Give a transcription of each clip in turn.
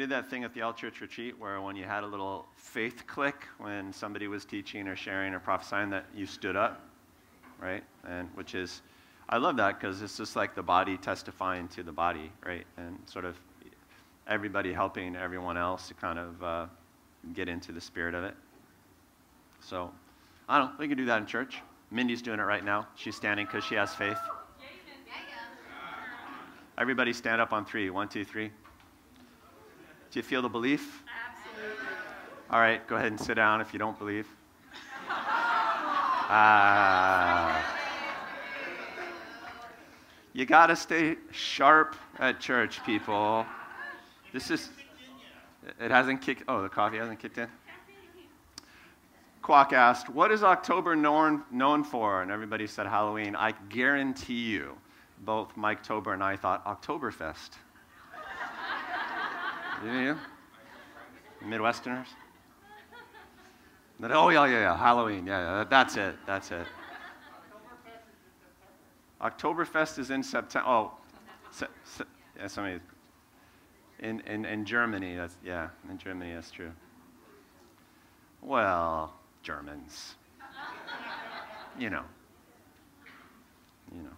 We did that thing at the All Church Retreat where when you had a little faith click when somebody was teaching or sharing or prophesying that you stood up, right? And which is, I love that because it's just like the body testifying to the body, right? And sort of everybody helping everyone else to kind of uh, get into the spirit of it. So, I don't know, we can do that in church. Mindy's doing it right now. She's standing because she has faith. Everybody stand up on three. One, two, three. Do you feel the belief? Absolutely. All right, go ahead and sit down if you don't believe. Ah. You got to stay sharp at church, people. This is, it hasn't kicked, oh, the coffee hasn't kicked in? Quack asked, What is October known, known for? And everybody said Halloween. I guarantee you, both Mike Tober and I thought Oktoberfest. You? Midwesterners? oh, yeah, yeah, yeah, Halloween. Yeah, yeah, that's it. That's it. Oktoberfest is in September. Oh, se- se- yeah, somebody. In, in, in Germany, that's, yeah, in Germany, that's true. Well, Germans. you know. You know.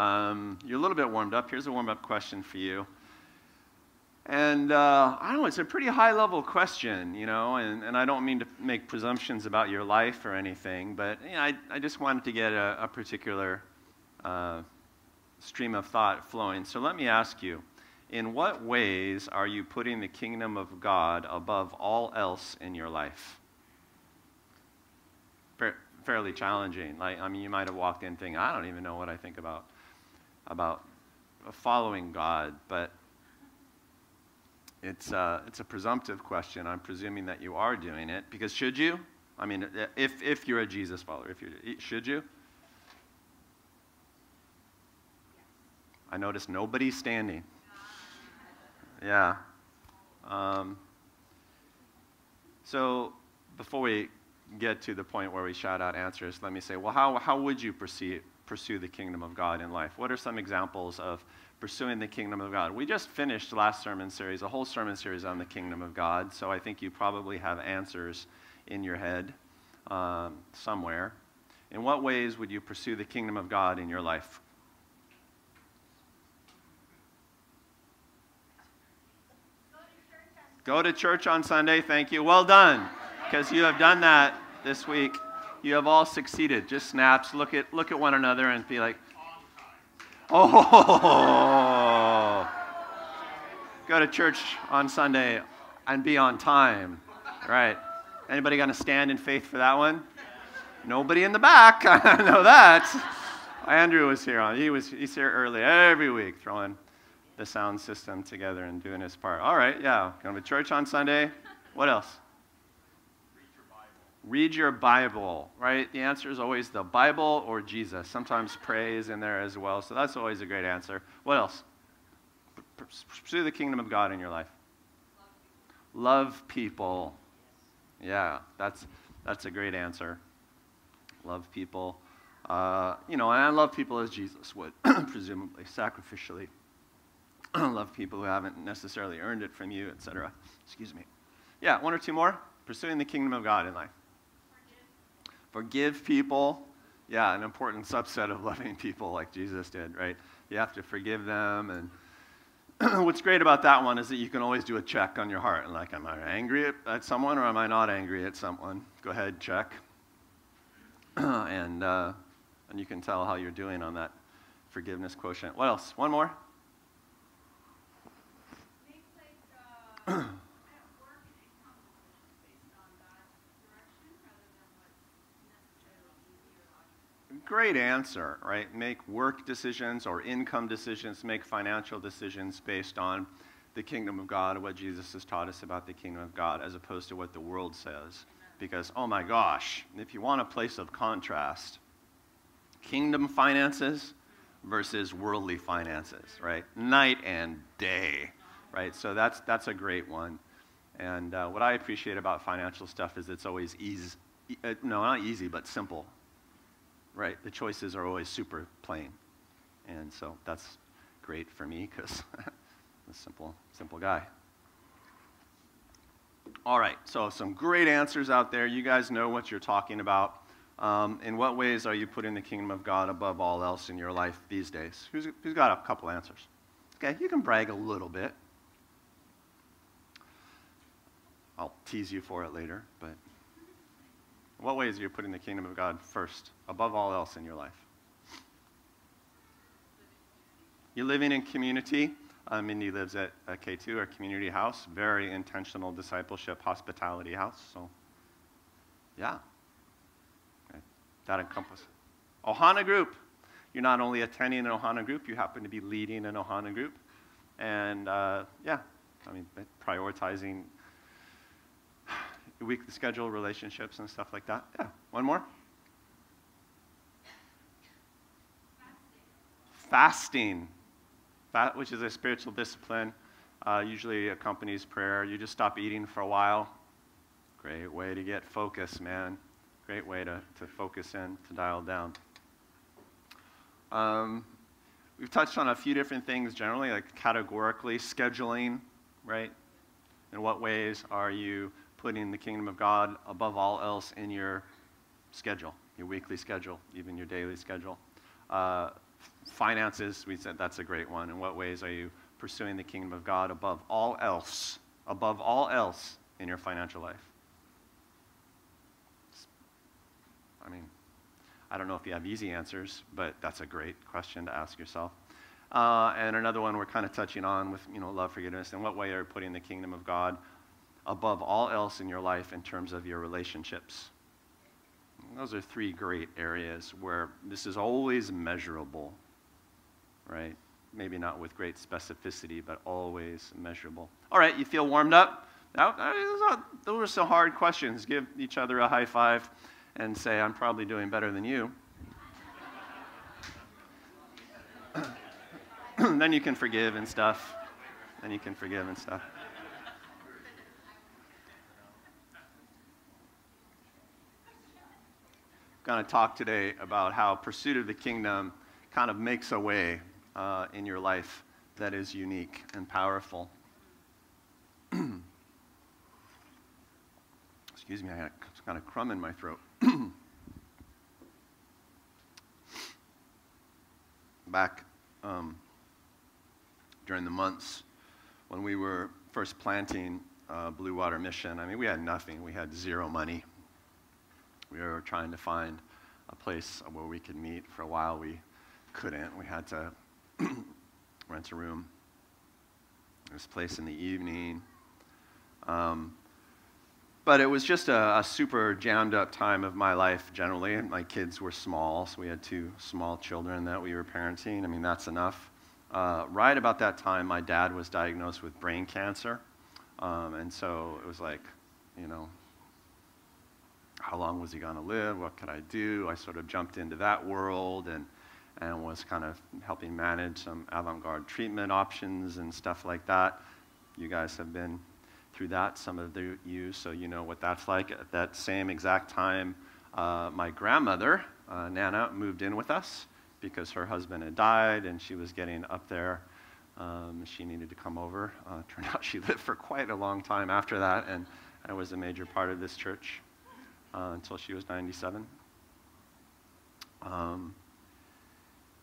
Um, you're a little bit warmed up. Here's a warm up question for you. And uh, I don't know, it's a pretty high level question, you know, and, and I don't mean to make presumptions about your life or anything, but you know, I, I just wanted to get a, a particular uh, stream of thought flowing. So let me ask you in what ways are you putting the kingdom of God above all else in your life? fairly challenging. Like, I mean, you might have walked in thinking, I don't even know what I think about, about following God, but it's, uh, it's a presumptive question. I'm presuming that you are doing it because should you? I mean, if, if you're a Jesus follower, if you should you? I notice nobody's standing. Yeah. Um, so before we get to the point where we shout out answers, let me say, well, how, how would you pursue, pursue the kingdom of God in life? What are some examples of pursuing the kingdom of God. We just finished last sermon series, a whole sermon series on the kingdom of God, so I think you probably have answers in your head um, somewhere. In what ways would you pursue the kingdom of God in your life? Go to church on Sunday. Thank you. Well done. Because you have done that this week. You have all succeeded. Just snaps. Look at, look at one another and be like, Oh, go to church on Sunday and be on time. Right. Anybody going to stand in faith for that one? Nobody in the back. I know that. Andrew was here on. He was he's here early every week throwing the sound system together and doing his part. All right, yeah. Going to church on Sunday. What else? Read your Bible, right? The answer is always the Bible or Jesus. Sometimes pray is in there as well, so that's always a great answer. What else? Pursue the kingdom of God in your life. Love people. Yeah, that's, that's a great answer. Love people. Uh, you know, and I love people as Jesus would, presumably, sacrificially. love people who haven't necessarily earned it from you, etc. Excuse me. Yeah, one or two more. Pursuing the kingdom of God in life. Forgive people. Yeah, an important subset of loving people like Jesus did, right? You have to forgive them. And what's great about that one is that you can always do a check on your heart. And like, am I angry at, at someone or am I not angry at someone? Go ahead, check. and, uh, and you can tell how you're doing on that forgiveness quotient. What else? One more? Great answer, right? Make work decisions or income decisions, make financial decisions based on the kingdom of God, what Jesus has taught us about the kingdom of God, as opposed to what the world says. Because, oh my gosh, if you want a place of contrast, kingdom finances versus worldly finances, right? Night and day, right? So that's, that's a great one. And uh, what I appreciate about financial stuff is it's always easy, uh, no, not easy, but simple, right? The choices are always super plain. And so that's great for me because it's simple simple guy. All right, so some great answers out there. You guys know what you're talking about. Um, in what ways are you putting the kingdom of God above all else in your life these days? Who's, who's got a couple answers? Okay, you can brag a little bit. I'll tease you for it later, but what ways are you putting the kingdom of God first, above all else in your life? You're living in community. Uh, Mindy lives at a K2, a community house, very intentional discipleship, hospitality house. So, yeah, that encompasses. Ohana group. You're not only attending an Ohana group, you happen to be leading an Ohana group. And uh, yeah, I mean, prioritizing weekly schedule, relationships, and stuff like that. Yeah, one more. Fasting. Fasting, which is a spiritual discipline, uh, usually accompanies prayer. You just stop eating for a while. Great way to get focus, man. Great way to, to focus in, to dial down. Um, we've touched on a few different things generally, like categorically, scheduling, right? In what ways are you putting the kingdom of God above all else in your schedule, your weekly schedule, even your daily schedule. Uh, finances, we said that's a great one. In what ways are you pursuing the kingdom of God above all else, above all else in your financial life? I mean, I don't know if you have easy answers, but that's a great question to ask yourself. Uh, and another one we're kind of touching on with, you know, love, forgiveness. In what way are you putting the kingdom of God above all else in your life in terms of your relationships. Those are three great areas where this is always measurable, right? Maybe not with great specificity, but always measurable. All right, you feel warmed up? those are some hard questions. Give each other a high five and say, I'm probably doing better than you. then you can forgive and stuff. Then you can forgive and stuff. Going to talk today about how pursuit of the kingdom kind of makes a way uh, in your life that is unique and powerful. Excuse me, I got kind of crumb in my throat. Back um, during the months when we were first planting uh, Blue Water Mission, I mean, we had nothing. We had zero money we were trying to find a place where we could meet. For a while, we couldn't. We had to rent a room. This place in the evening. Um, but it was just a, a, super jammed up time of my life generally. My kids were small, so we had two small children that we were parenting. I mean, that's enough. Uh, right about that time, my dad was diagnosed with brain cancer. Um, and so it was like, you know, how long was he going to live? What could I do? I sort of jumped into that world and, and was kind of helping manage some avant garde treatment options and stuff like that. You guys have been through that, some of the, you, so you know what that's like. At that same exact time, uh, my grandmother, uh, Nana, moved in with us because her husband had died and she was getting up there. Um, she needed to come over. Uh, turned out she lived for quite a long time after that and, I was a major part of this church uh, until she was 97. Um,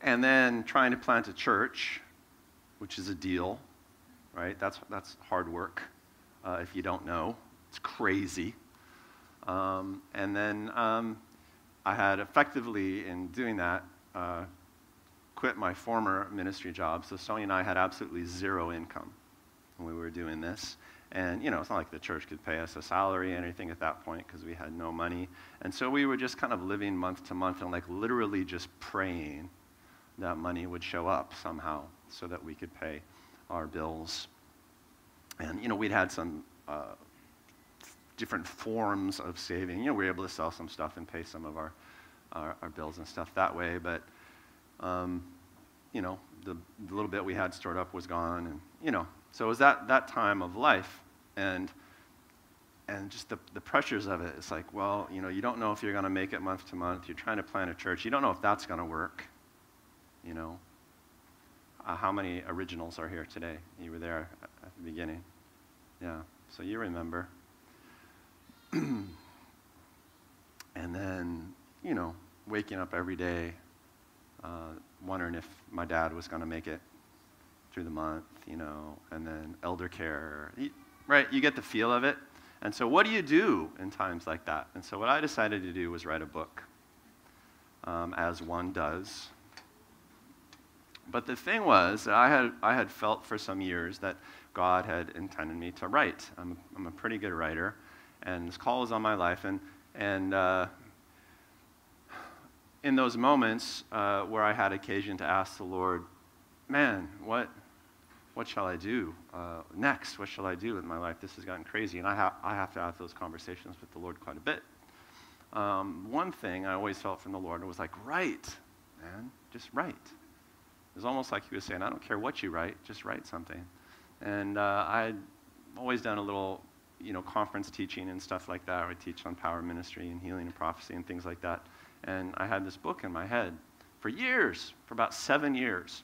and then trying to plant a church, which is a deal, right? That's, that's hard work uh, if you don't know. It's crazy. Um, and then um, I had effectively, in doing that, uh, quit my former ministry job. So Sonia and I had absolutely zero income when we were doing this. And, you know, it's not like the church could pay us a salary or anything at that point because we had no money. And so we were just kind of living month to month and, like, literally just praying that money would show up somehow so that we could pay our bills. And, you know, we'd had some uh, different forms of saving. You know, we were able to sell some stuff and pay some of our, our, our bills and stuff that way. But, um, you know, the, the little bit we had stored up was gone. And, you know, so it was that, that time of life and and just the, the pressures of it it's like well you know you don't know if you're going to make it month to month you're trying to plan a church you don't know if that's going to work you know uh, how many originals are here today? You were there at the beginning. Yeah, so you remember. and then, you know, waking up every day, uh, wondering if my dad was going to make it through the month, you know, and then elder care, right? You get the feel of it. And so, what do you do in times like that? And so, what I decided to do was write a book, um, as one does. But the thing was that I had, I had felt for some years that God had intended me to write. I'm, I'm a pretty good writer, and this call was on my life. And, and uh, in those moments uh, where I had occasion to ask the Lord, man, what, what shall I do uh, next? What shall I do with my life? This has gotten crazy. And I, ha- I have to have those conversations with the Lord quite a bit. Um, one thing I always felt from the Lord was like, write, man, just write. It was almost like he was saying, I don't care what you write, just write something. And uh, I'd always done a little, you know, conference teaching and stuff like that. I would teach on power ministry and healing and prophecy and things like that. And I had this book in my head for years, for about seven years.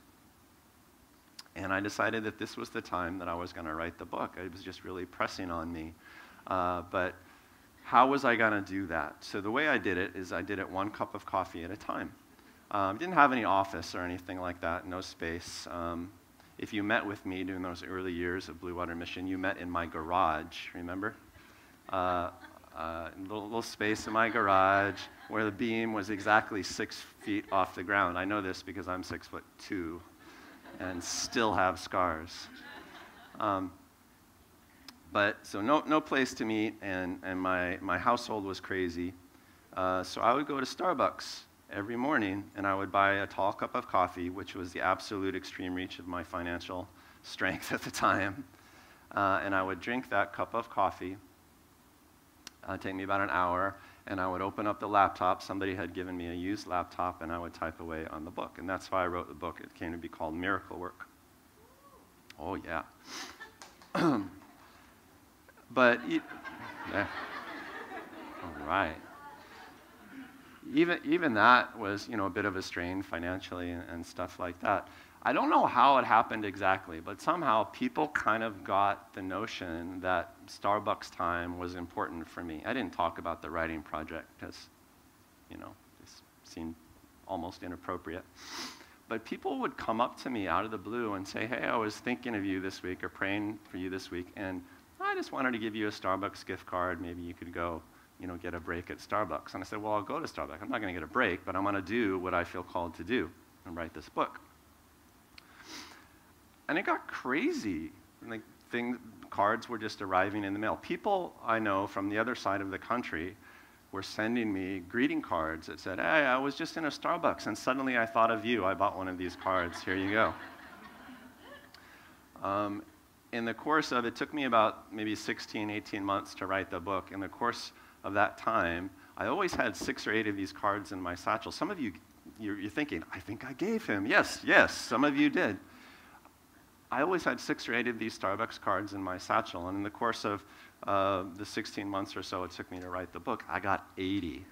And I decided that this was the time that I was going to write the book. It was just really pressing on me. Uh, but how was I going to do that? So the way I did it is I did it one cup of coffee at a time. Um, didn't have any office or anything like that, no space. Um, if you met with me during those early years of Blue Water Mission, you met in my garage, remember? Uh, uh, little, little space in my garage where the beam was exactly six feet off the ground. I know this because I'm six foot two and still have scars. Um, but so no, no place to meet, and, and my, my household was crazy. Uh, so I would go to Starbucks every morning and I would buy a tall cup of coffee, which was the absolute extreme reach of my financial strength at the time. Uh, and I would drink that cup of coffee. Uh, take me about an hour, and I would open up the laptop. Somebody had given me a used laptop, and I would type away on the book. And that's why I wrote the book. It came to be called Miracle Work. Oh, yeah. but, yeah. all right. Even, even that was, you know, a bit of a strain financially and, and stuff like that. I don't know how it happened exactly, but somehow people kind of got the notion that Starbucks time was important for me. I didn't talk about the writing project because, you know, it seemed almost inappropriate. But people would come up to me out of the blue and say, Hey, I was thinking of you this week or praying for you this week, and I just wanted to give you a Starbucks gift card. Maybe you could go, you know, get a break at Starbucks. And I said, Well, I'll go to Starbucks. I'm not going to get a break, but I'm going to do what I feel called to do and write this book. And it got crazy. Like cards were just arriving in the mail. People I know from the other side of the country were sending me greeting cards that said, Hey, I was just in a Starbucks and suddenly I thought of you. I bought one of these cards. Here you go. Um, in the course of it took me about maybe 16, 18 months to write the book. In the course of that time, I always had six or eight of these cards in my satchel. Some of you, you're, you're thinking, I think I gave him. Yes, yes, some of you did. I always had six or eight of these Starbucks cards in my satchel, and in the course of uh, the 16 months or so it took me to write the book, I got 80.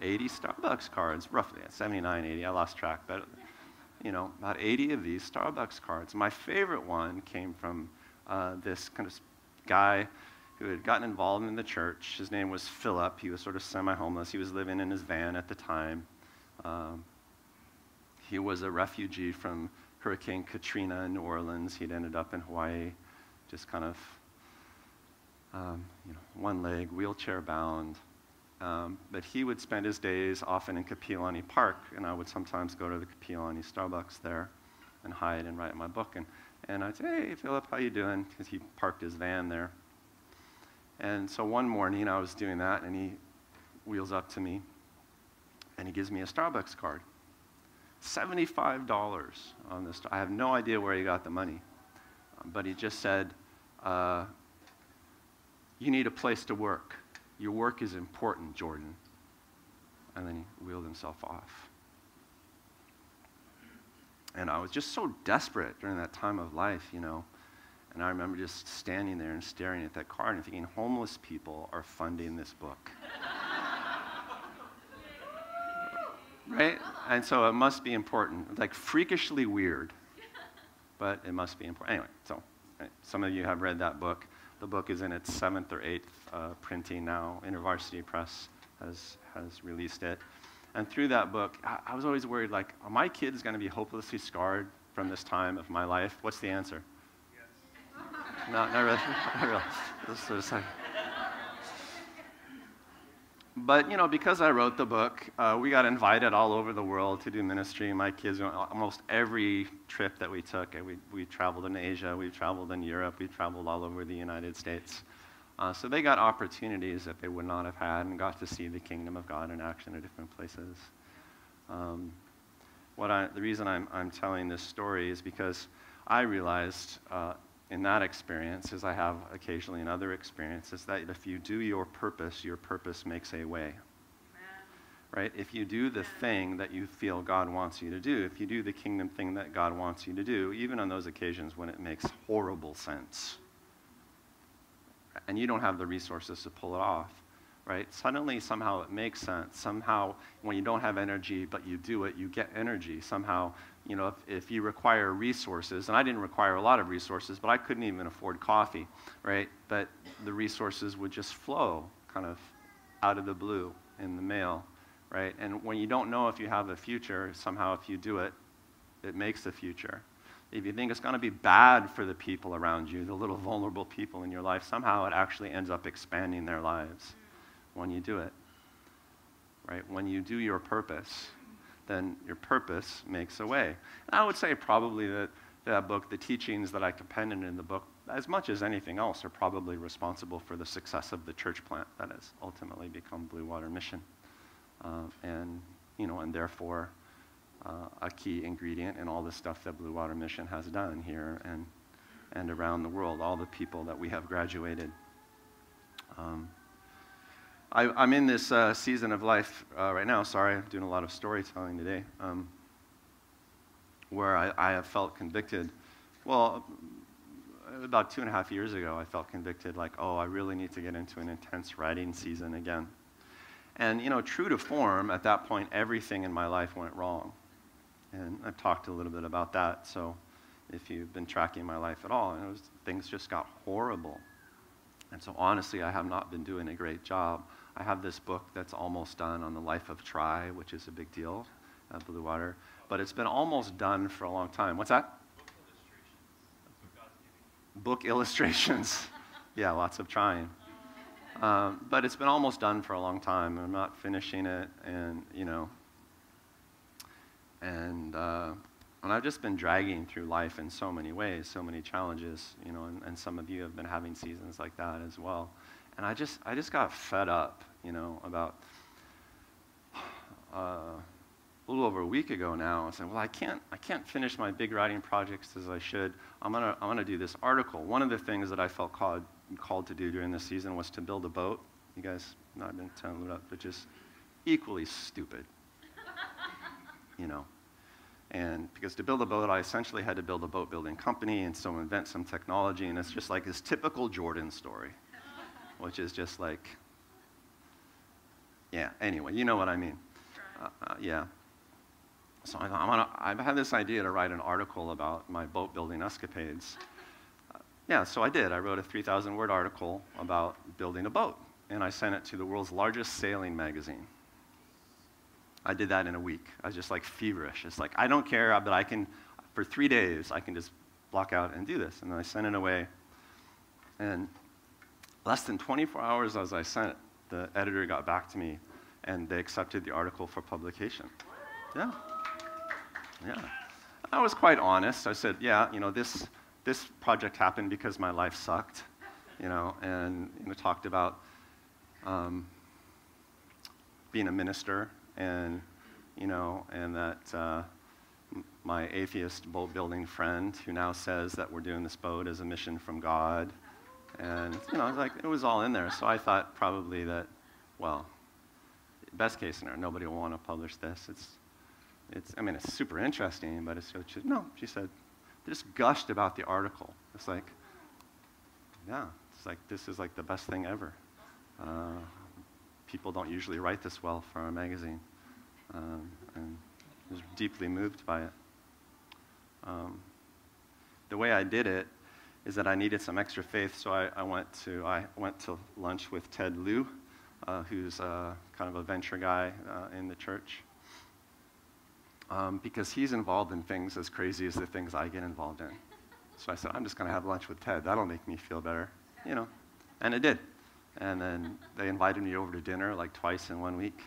80 Starbucks cards, roughly, 79, 80, I lost track, but you know, about 80 of these Starbucks cards. My favorite one came from uh, this kind of guy who had gotten involved in the church. His name was Philip. He was sort of semi homeless. He was living in his van at the time. Um, he was a refugee from Hurricane Katrina in New Orleans. He'd ended up in Hawaii, just kind of, um, you know, one leg, wheelchair bound. Um, but he would spend his days often in Kapiolani Park, and I would sometimes go to the Kapiolani Starbucks there and hide and write my book. And, and I'd say, hey, Philip, how you doing? Because he parked his van there. And so one morning I was doing that, and he wheels up to me, and he gives me a Starbucks card. $75 on this. I have no idea where he got the money, but he just said, uh, You need a place to work. Your work is important, Jordan. And then he wheeled himself off. And I was just so desperate during that time of life, you know. And I remember just standing there and staring at that card and thinking, homeless people are funding this book. Right? And so it must be important, like freakishly weird, but it must be important. Anyway, so some of you have read that book. The book is in its seventh or eighth uh, printing now. InterVarsity Press has, has released it. And through that book, I, I was always worried, like, are my kids going to be hopelessly scarred from this time of my life? What's the answer? Yes. No, not really. Not really. This is like, but you know, because I wrote the book, uh, we got invited all over the world to do ministry. My kids, almost every trip that we took, we, we traveled in Asia, we traveled in Europe, we traveled all over the United States. Uh, so they got opportunities that they would not have had and got to see the kingdom of God in action in different places. Um, what I, the reason I'm, I'm telling this story is because I realized uh, in that experience, as I have occasionally in other experiences, that if you do your purpose, your purpose makes a way. Amen. Right? If you do the thing that you feel God wants you to do, if you do the kingdom thing that God wants you to do, even on those occasions when it makes horrible sense, and you don't have the resources to pull it off, right? Suddenly, somehow it makes sense. Somehow, when you don't have energy, but you do it, you get energy. Somehow, you know, if, if you require resources, and I didn't require a lot of resources, but I couldn't even afford coffee, right? But the resources would just flow kind of out of the blue in the mail, right? And when you don't know if you have a future, somehow if you do it, it makes a future. If you think it's going to be bad for the people around you, the little vulnerable people in your life, somehow it actually ends up expanding their lives when you do it, right? When you do your purpose then your purpose makes a way. And I would say probably that that book, the teachings that I appended in the book, as much as anything else, are probably responsible for the success of the church plant that has ultimately become Blue Water Mission. Uh, and, you know, and therefore uh, a key ingredient in all the stuff that Blue Water Mission has done here and, and around the world, all the people that we have graduated. Um, I, am in this uh, season of life uh, right now. Sorry, I'm doing a lot of storytelling today. Um, where I, I, have felt convicted. Well, about two and a half years ago, I felt convicted like, oh, I really need to get into an intense writing season again. And, you know, true to form, at that point, everything in my life went wrong. And I've talked a little bit about that. So if you've been tracking my life at all, was, things just got horrible. And so, honestly, I have not been doing a great job. I have this book that's almost done on the life of Try, which is a big deal, at Blue Water. But it's been almost done for a long time. What's that? Book illustrations. yeah, lots of trying. Um, but it's been almost done for a long time. I'm not finishing it, and you know, and uh, and I've just been dragging through life in so many ways, so many challenges, you know, and, and some of you have been having seasons like that as well. And I just, I just got fed up, you know, about uh, a little over a week ago now. I said, well, I can't, I can't finish my big writing projects as I should. I'm gonna, I'm gonna do this article. One of the things that I felt called, called to do during this season was to build a boat. You guys, not been telling it up, but just equally stupid, you know. And because to build a boat, I essentially had to build a boat building company and so invent some technology. And it's just like this typical Jordan story, which is just like, yeah, anyway, you know what I mean. Uh, uh, yeah. So I thought, I'm gonna, I've had this idea to write an article about my boat building escapades. Uh, yeah, so I did. I wrote a 3,000 word article about building a boat. And I sent it to the world's largest sailing magazine. I did that in a week. I was just like feverish. It's like, I don't care, but I can, for three days, I can just block out and do this. And then I sent it away. And less than 24 hours as I sent it, the editor got back to me and they accepted the article for publication. Yeah. Yeah. I was quite honest. I said, yeah, you know, this, this project happened because my life sucked, you know, and you know, talked about um, being a minister and you know, and that uh, my atheist boat building friend who now says that we're doing this boat as a mission from God, and you know, like it was all in there. So I thought probably that, well, best case scenario, nobody will want to publish this. It's, it's, I mean, it's super interesting, but it's just, no. She said, they just gushed about the article. It's like, yeah, it's like this is like the best thing ever. Uh, people don't usually write this well for a magazine. Um, and was deeply moved by it. Um, the way I did it is that I needed some extra faith, so I, I went to I went to lunch with Ted Lieu, uh, who's uh, kind of a venture guy uh, in the church, um, because he's involved in things as crazy as the things I get involved in. So I said, I'm just going to have lunch with Ted. That'll make me feel better, you know, and it did. And then they invited me over to dinner like twice in one week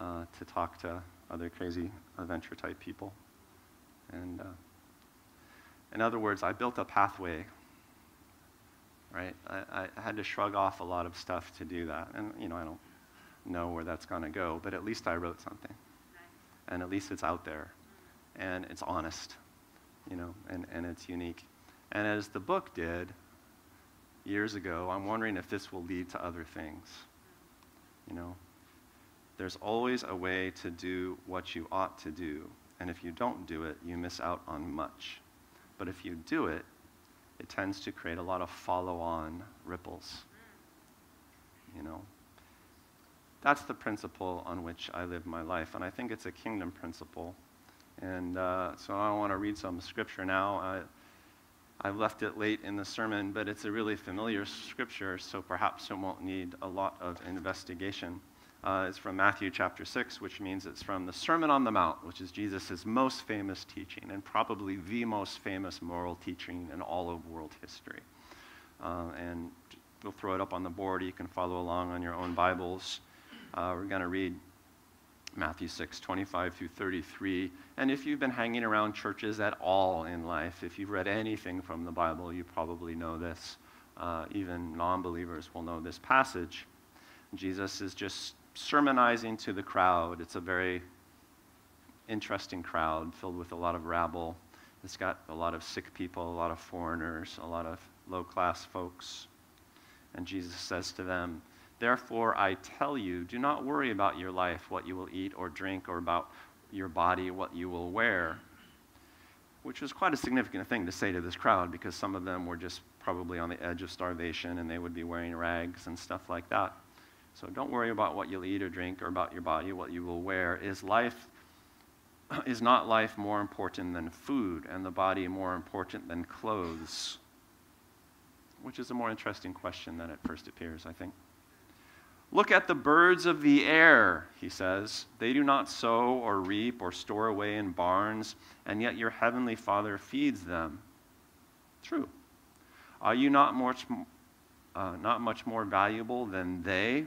uh, to talk to other crazy adventure type people. And uh, in other words, I built a pathway, right? I, I, had to shrug off a lot of stuff to do that. And, you know, I don't know where that's going to go, but at least I wrote something. And at least it's out there. And it's honest, you know, and, and it's unique. And as the book did years ago, I'm wondering if this will lead to other things. You know, there's always a way to do what you ought to do. And if you don't do it, you miss out on much. But if you do it, it tends to create a lot of follow on ripples. You know? That's the principle on which I live my life. And I think it's a kingdom principle. And uh, so I want to read some scripture now. I, I've left it late in the sermon, but it's a really familiar scripture, so perhaps it won't need a lot of investigation uh, is from Matthew chapter 6, which means it's from the Sermon on the Mount, which is Jesus' most famous teaching and probably the most famous moral teaching in all of world history. Uh, and we'll throw it up on the board. You can follow along on your own Bibles. Uh, we're going to read Matthew 6, 25 through 33. And if you've been hanging around churches at all in life, if you've read anything from the Bible, you probably know this. Uh, even non believers will know this passage. Jesus is just sermonizing to the crowd. It's a very interesting crowd filled with a lot of rabble. It's got a lot of sick people, a lot of foreigners, a lot of low class folks. And Jesus says to them, Therefore, I tell you, do not worry about your life, what you will eat or drink, or about your body, what you will wear. Which was quite a significant thing to say to this crowd because some of them were just probably on the edge of starvation and they would be wearing rags and stuff like that. So don't worry about what you'll eat or drink or about your body, what you will wear. Is life is not life more important than food and the body more important than clothes? Which is a more interesting question than it first appears, I think. Look at the birds of the air, he says. They do not sow or reap or store away in barns, and yet your heavenly Father feeds them. True. Are you not much, uh, not much more valuable than they?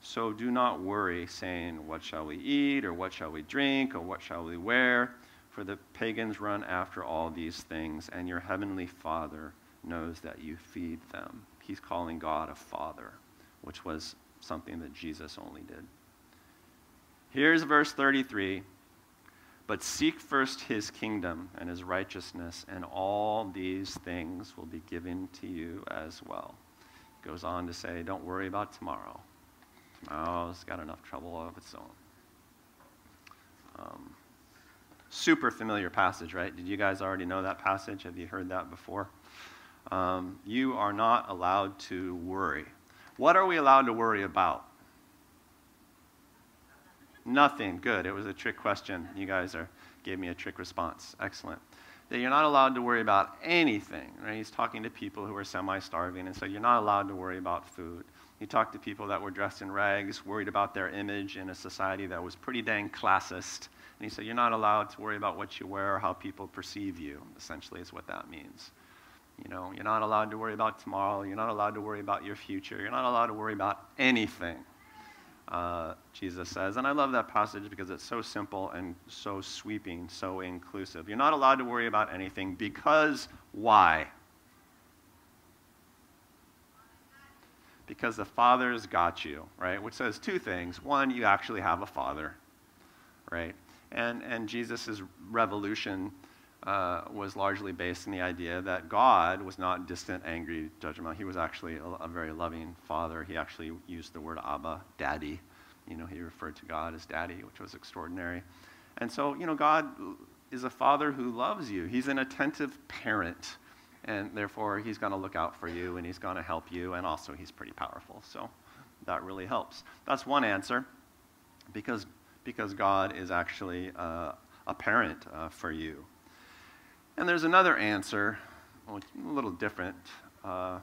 So do not worry, saying, What shall we eat, or what shall we drink, or what shall we wear? For the pagans run after all these things, and your heavenly Father knows that you feed them. He's calling God a father, which was something that Jesus only did. Here's verse 33 But seek first his kingdom and his righteousness, and all these things will be given to you as well. Goes on to say, Don't worry about tomorrow Oh, it's got enough trouble of its own. Um, super familiar passage, right? Did you guys already know that passage? Have you heard that before? Um, you are not allowed to worry. What are we allowed to worry about? Nothing. Good. It was a trick question. You guys are, gave me a trick response. Excellent. That you're not allowed to worry about anything. Right? He's talking to people who are semi starving and so You're not allowed to worry about food. He talked to people that were dressed in rags, worried about their image in a society that was pretty dang classist. And he said, You're not allowed to worry about what you wear or how people perceive you, essentially, is what that means. You know, you're not allowed to worry about tomorrow. You're not allowed to worry about your future. You're not allowed to worry about anything, uh, Jesus says. And I love that passage because it's so simple and so sweeping, so inclusive. You're not allowed to worry about anything because why? Because the Father's got you, right? Which says two things. One, you actually have a Father, right? And, and Jesus' revolution uh, was largely based in the idea that God was not distant, angry, judgmental. He was actually a, a, very loving father. He actually used the word Abba, daddy. You know, he referred to God as daddy, which was extraordinary. And so, you know, God is a father who loves you. He's an attentive parent. And therefore, he's going to look out for you and he's going to help you. And also, he's pretty powerful. So that really helps. That's one answer because, because God is actually uh, a parent uh, for you. And there's another answer, a little different, uh,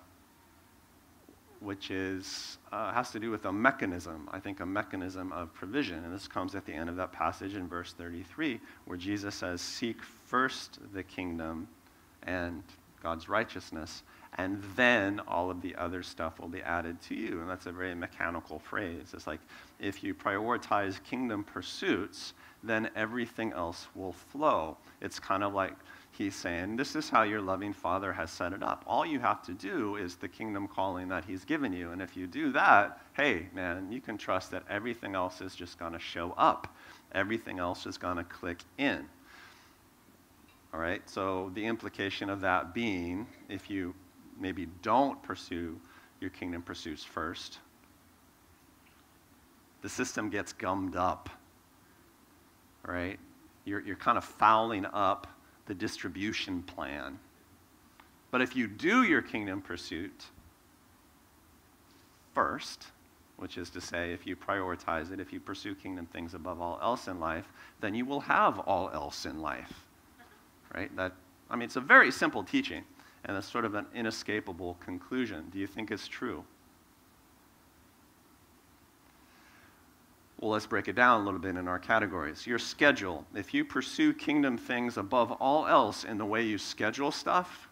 which is, uh, has to do with a mechanism, I think a mechanism of provision. And this comes at the end of that passage in verse 33, where Jesus says, Seek first the kingdom and God's righteousness, and then all of the other stuff will be added to you. And that's a very mechanical phrase. It's like if you prioritize kingdom pursuits, then everything else will flow. It's kind of like he's saying, This is how your loving Father has set it up. All you have to do is the kingdom calling that he's given you. And if you do that, hey, man, you can trust that everything else is just going to show up, everything else is going to click in. All right, so the implication of that being, if you maybe don't pursue your kingdom pursuits first, the system gets gummed up. Right? You're, you're kind of fouling up the distribution plan. But if you do your kingdom pursuit first, which is to say, if you prioritize it, if you pursue kingdom things above all else in life, then you will have all else in life. Right? That, I mean, it's a very simple teaching, and it's sort of an inescapable conclusion. Do you think it's true? Well, let's break it down a little bit in our categories. Your schedule. If you pursue kingdom things above all else in the way you schedule stuff,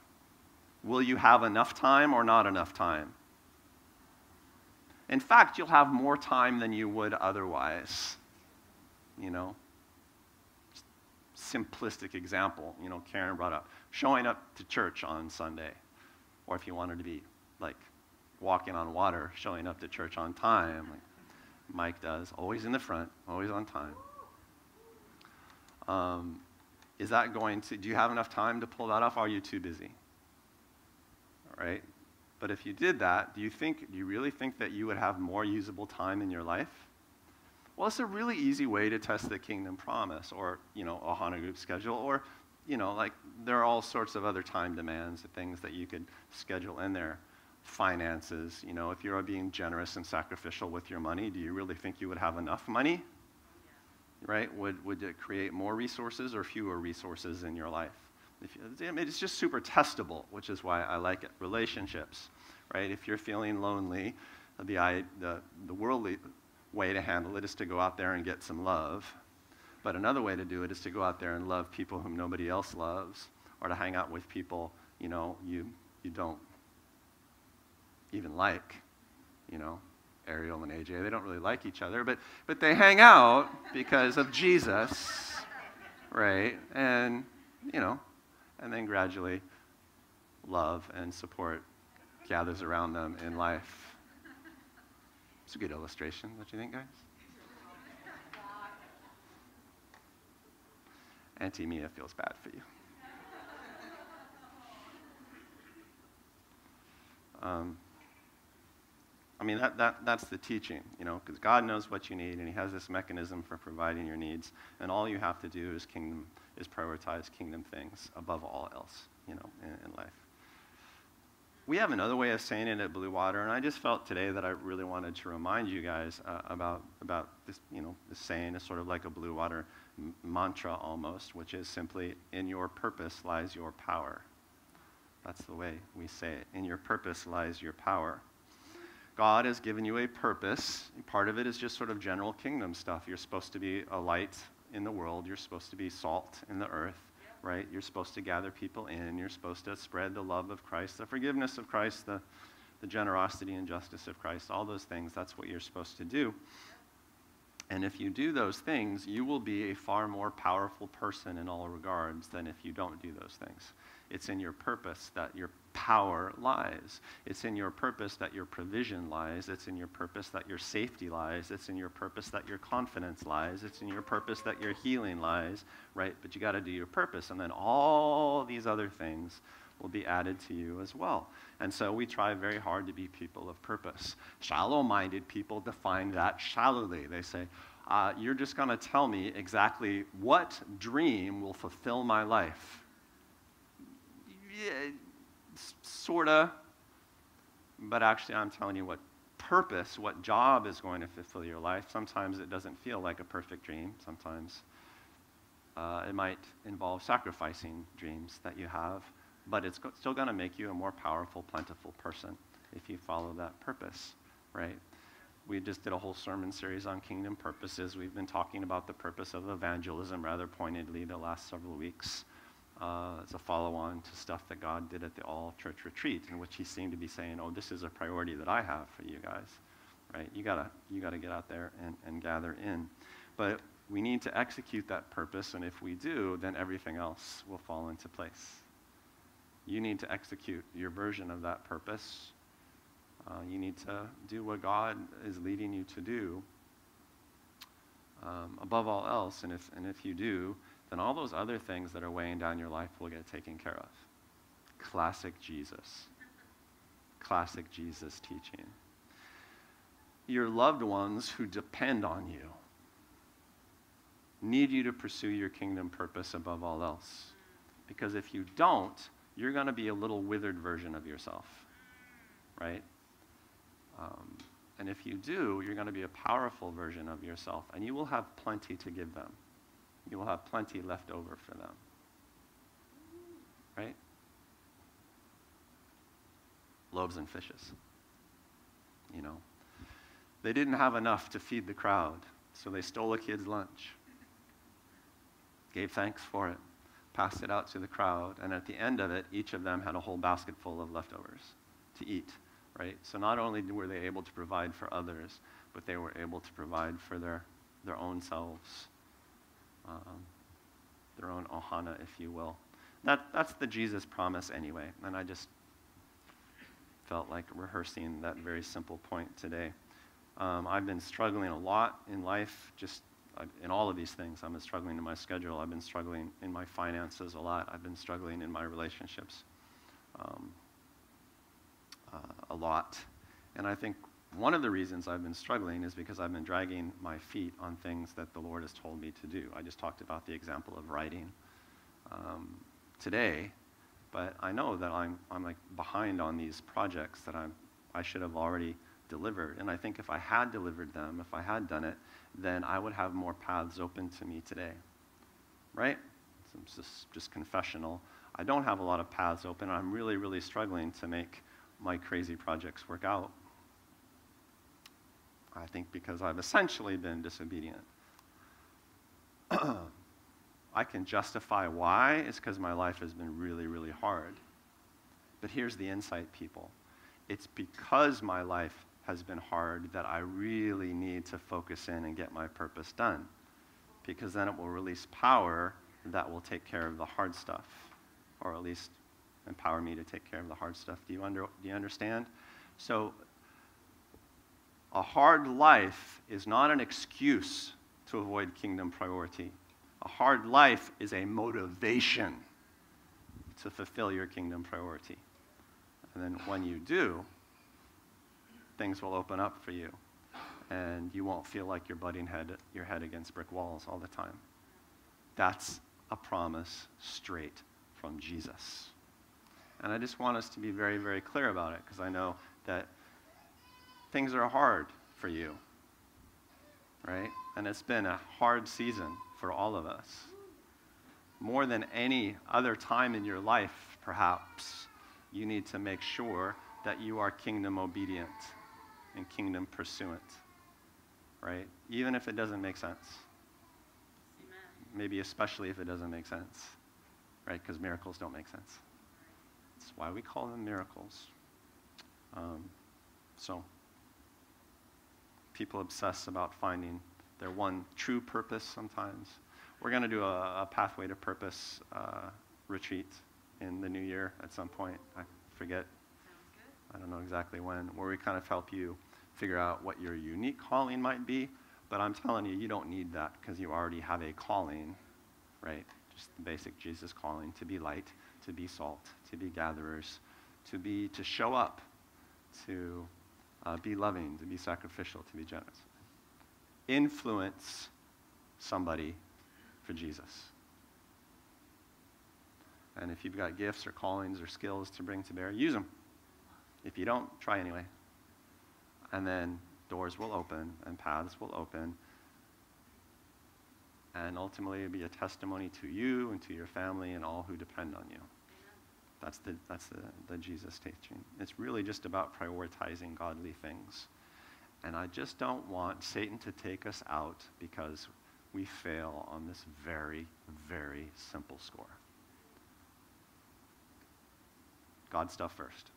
will you have enough time or not enough time? In fact, you'll have more time than you would otherwise. You know? Simplistic example, you know, Karen brought up showing up to church on Sunday. Or if you wanted to be like walking on water, showing up to church on time. Like, Mike does, always in the front, always on time. Um, is that going to, do you have enough time to pull that off? Are you too busy? All right? But if you did that, do you think, do you really think that you would have more usable time in your life? Well, it's a really easy way to test the kingdom promise or, you know, Ohana group schedule or, you know, like there are all sorts of other time demands, and things that you could schedule in there finances. You know, if you're being generous and sacrificial with your money, do you really think you would have enough money? Right? Would, would it create more resources or fewer resources in your life? If, it's just super testable, which is why I like it. Relationships, right? If you're feeling lonely, the, the, the worldly way to handle it is to go out there and get some love. But another way to do it is to go out there and love people whom nobody else loves, or to hang out with people, you know, you, you don't even like, you know, Ariel and AJ. They don't really like each other, but, but they hang out because of Jesus, right? And, you know, and then gradually love and support gathers around them in life. It's a good illustration, don't you think, guys? Auntie Mia feels bad for you. Um, I mean, that, that, that's the teaching, you know, because God knows what you need, and He has this mechanism for providing your needs, and all you have to do is kingdom is prioritize kingdom things above all else, you know, in, in life. We have another way of saying it at Blue Water, and I just felt today that I really wanted to remind you guys uh, about about this, you know, this saying is sort of like a Blue Water m- mantra almost, which is simply, "In your purpose lies your power." That's the way we say it. In your purpose lies your power. God has given you a purpose. Part of it is just sort of general kingdom stuff. You're supposed to be a light in the world, you're supposed to be salt in the earth, right? You're supposed to gather people in, you're supposed to spread the love of Christ, the forgiveness of Christ, the, the generosity and justice of Christ, all those things. That's what you're supposed to do. And if you do those things, you will be a far more powerful person in all regards than if you don't do those things. It's in your purpose that your power lies. It's in your purpose that your provision lies. It's in your purpose that your safety lies. It's in your purpose that your confidence lies. It's in your purpose that your healing lies, right? But you got to do your purpose. And then all these other things will be added to you as well. And so we try very hard to be people of purpose. Shallow minded people define that shallowly. They say, uh, You're just going to tell me exactly what dream will fulfill my life. Yeah, sort of. But actually, I'm telling you what purpose, what job is going to fulfill your life. Sometimes it doesn't feel like a perfect dream. Sometimes uh, it might involve sacrificing dreams that you have but it's still going to make you a more powerful, plentiful person if you follow that purpose, right? We just did a whole sermon series on kingdom purposes. We've been talking about the purpose of evangelism rather pointedly the last several weeks. Uh, as a follow on to stuff that God did at the All Church Retreat, in which He seemed to be saying, Oh, this is a priority that I have for you guys, right? You gotta, you gotta get out there and, and gather in. But we need to execute that purpose, and if we do, then everything else will fall into place. You need to execute your version of that purpose. Uh, you need to do what God is leading you to do um, above all else. And if, and if you do, then all those other things that are weighing down your life will get taken care of. Classic Jesus. Classic Jesus teaching. Your loved ones who depend on you need you to pursue your kingdom purpose above all else. Because if you don't, you're going to be a little withered version of yourself, right? Um, and if you do, you're going to be a powerful version of yourself, and you will have plenty to give them. You will have plenty left over for them, right? Loaves and fishes, you know. They didn't have enough to feed the crowd, so they stole a kid's lunch, gave thanks for it passed it out to the crowd, and at the end of it, each of them had a whole basket full of leftovers to eat, right? So not only were they able to provide for others, but they were able to provide for their, their own selves, um, their own ohana, if you will. That, that's the Jesus promise anyway, and I just felt like rehearsing that very simple point today. Um, I've been struggling a lot in life, just in all of these things. I've been struggling in my schedule. I've been struggling in my finances a lot. I've been struggling in my relationships um, uh, a lot. And I think one of the reasons I've been struggling is because I've been dragging my feet on things that the Lord has told me to do. I just talked about the example of writing um, today, but I know that I'm, I'm like behind on these projects that I'm, I should have already delivered. And I think if I had delivered them, if I had done it, then I would have more paths open to me today. Right? So it's just, just confessional. I don't have a lot of paths open. I'm really, really struggling to make my crazy projects work out. I think because I've essentially been disobedient. I can justify why. It's because my life has been really, really hard. But here's the insight, people. It's because my life has been hard that I really need to focus in and get my purpose done. Because then it will release power that will take care of the hard stuff, or at least empower me to take care of the hard stuff. Do you, under, do you understand? So, a hard life is not an excuse to avoid kingdom priority. A hard life is a motivation to fulfill your kingdom priority. And then when you do, things will open up for you. And you won't feel like you're butting head, your head against brick walls all the time. That's a promise straight from Jesus. And I just want us to be very, very clear about it because I know that things are hard for you, right? And it's been a hard season for all of us. More than any other time in your life, perhaps, you need to make sure that you are kingdom obedient and kingdom pursuant, right? Even if it doesn't make sense. Amen. Maybe especially if it doesn't make sense, right? Because miracles don't make sense. That's why we call them miracles. Um, so, people obsess about finding their one true purpose sometimes. We're going to do a, a, Pathway to Purpose uh, retreat in the new year at some point. I forget. I don't know exactly when, where we kind of help you figure out what your unique calling might be. But I'm telling you, you don't need that because you already have a calling, right? Just the basic Jesus calling to be light, to be salt, to be gatherers, to be to show up, to uh, be loving, to be sacrificial, to be generous. Influence somebody for Jesus. And if you've got gifts or callings or skills to bring to bear, use them. If you don't, try anyway. And then doors will open and paths will open. And ultimately, it'll be a testimony to you and to your family and all who depend on you. That's the, that's the, the Jesus teaching. It's really just about prioritizing godly things. And I just don't want Satan to take us out because we fail on this very, very simple score. God stuff first.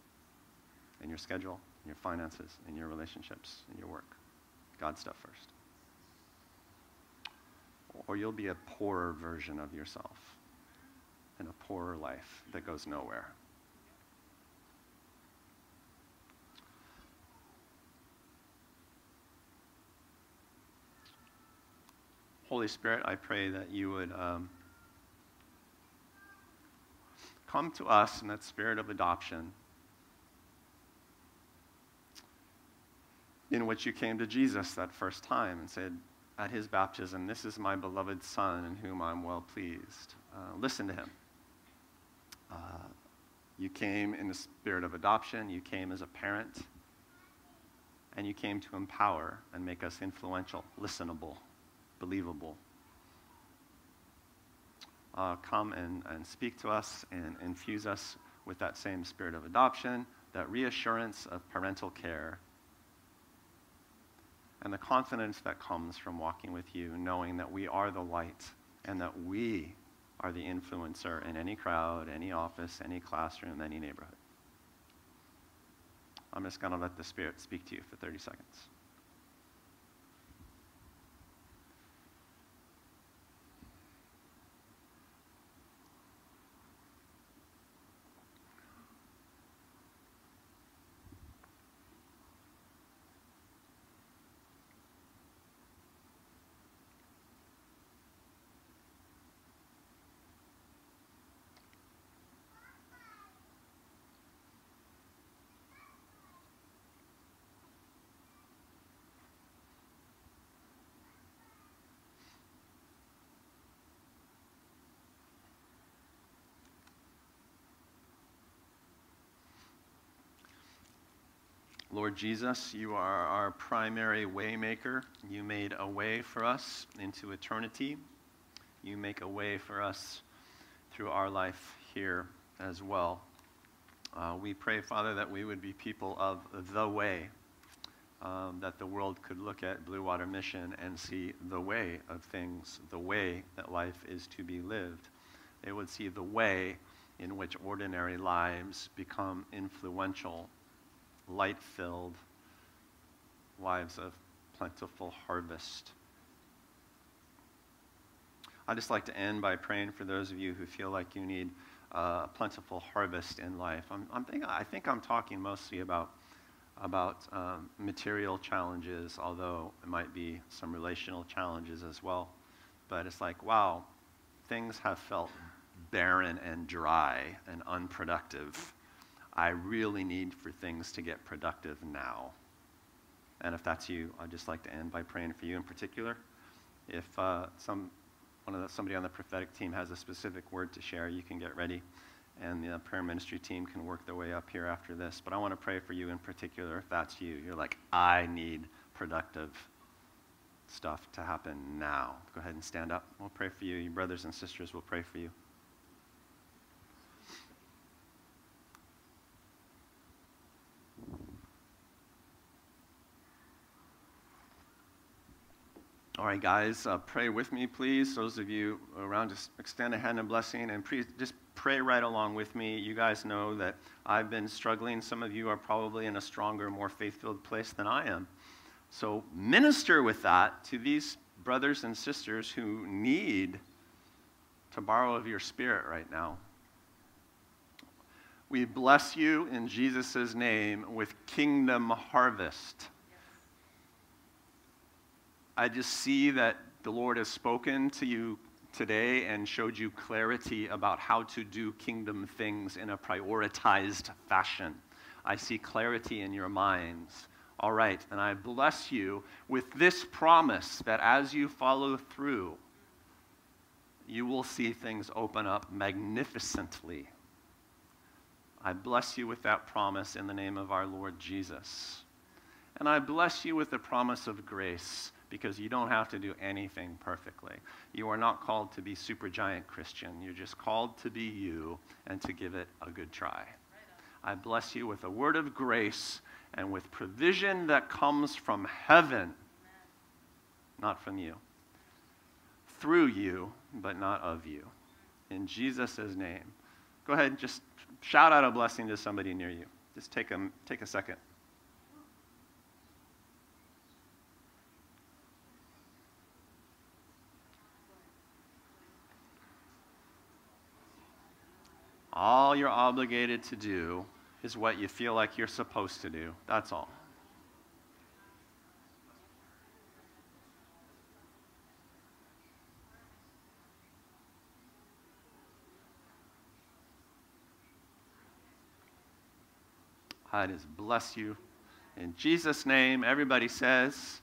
In your schedule, in your finances, in your relationships, in your work. God stuff first. Or you'll be a poorer version of yourself in a poorer life that goes nowhere. Holy Spirit, I pray that you would um, come to us in that spirit of adoption in which you came to Jesus that first time and said, at his baptism, This is my beloved Son in whom I'm well pleased. Uh, listen to him. Uh, you came in the spirit of adoption, you came as a parent, and you came to empower and make us influential, listenable, believable. Uh, come and, and speak to us and infuse us with that same spirit of adoption, that reassurance of parental care, and the confidence that comes from walking with you, knowing that we are the light and that we are the influencer in any crowd, any office, any classroom, any neighborhood. I'm just going to let the Spirit speak to you for 30 seconds. Lord Jesus, you are our primary waymaker. You made a way for us into eternity. You make a way for us through our life here as well. Uh, we pray, Father, that we would be people of the way, um, that the world could look at Blue Water Mission and see the way of things, the way that life is to be lived. They would see the way in which ordinary lives become influential light filled lives of plentiful harvest. I'd just like to end by praying for those of you who feel like you need uh, a plentiful harvest in life. I'm, I'm think, I think I'm talking mostly about, about um, material challenges, although it might be some relational challenges as well. But it's like, wow, things have felt barren and dry and unproductive I really need for things to get productive now. And if that's you, I'd just like to end by praying for you in particular. If uh, some, one of the, somebody on the prophetic team has a specific word to share, you can get ready. And the prayer ministry team can work their way up here after this. But I want to pray for you in particular if that's you. You're like, I need productive stuff to happen now. Go ahead and stand up. We'll pray for you. Your brothers and sisters will pray for you. All right, guys, uh, pray with me, please. Those of you around, just extend a hand of blessing and please just pray right along with me. You guys know that I've been struggling. Some of you are probably in a stronger, more faith filled place than I am. So minister with that to these brothers and sisters who need to borrow of your spirit right now. We bless you in Jesus' name with kingdom harvest. I just see that the Lord has spoken to you today and showed you clarity about how to do kingdom things in a prioritized fashion. I see clarity in your minds. All right, and I bless you with this promise that as you follow through, you will see things open up magnificently. I bless you with that promise in the name of our Lord Jesus. And I bless you with the promise of grace because you don't have to do anything perfectly. You are not called to be super giant Christian. You're just called to be you and to give it a good try. I bless you with a word of grace and with provision that comes from heaven, not from you. Through you, but not of you. In Jesus' name. Go ahead, just shout out a blessing to somebody near you. Just take a, take a second. All you're obligated to do is what you feel like you're supposed to do. That's all. I just bless you. In Jesus' name, everybody says,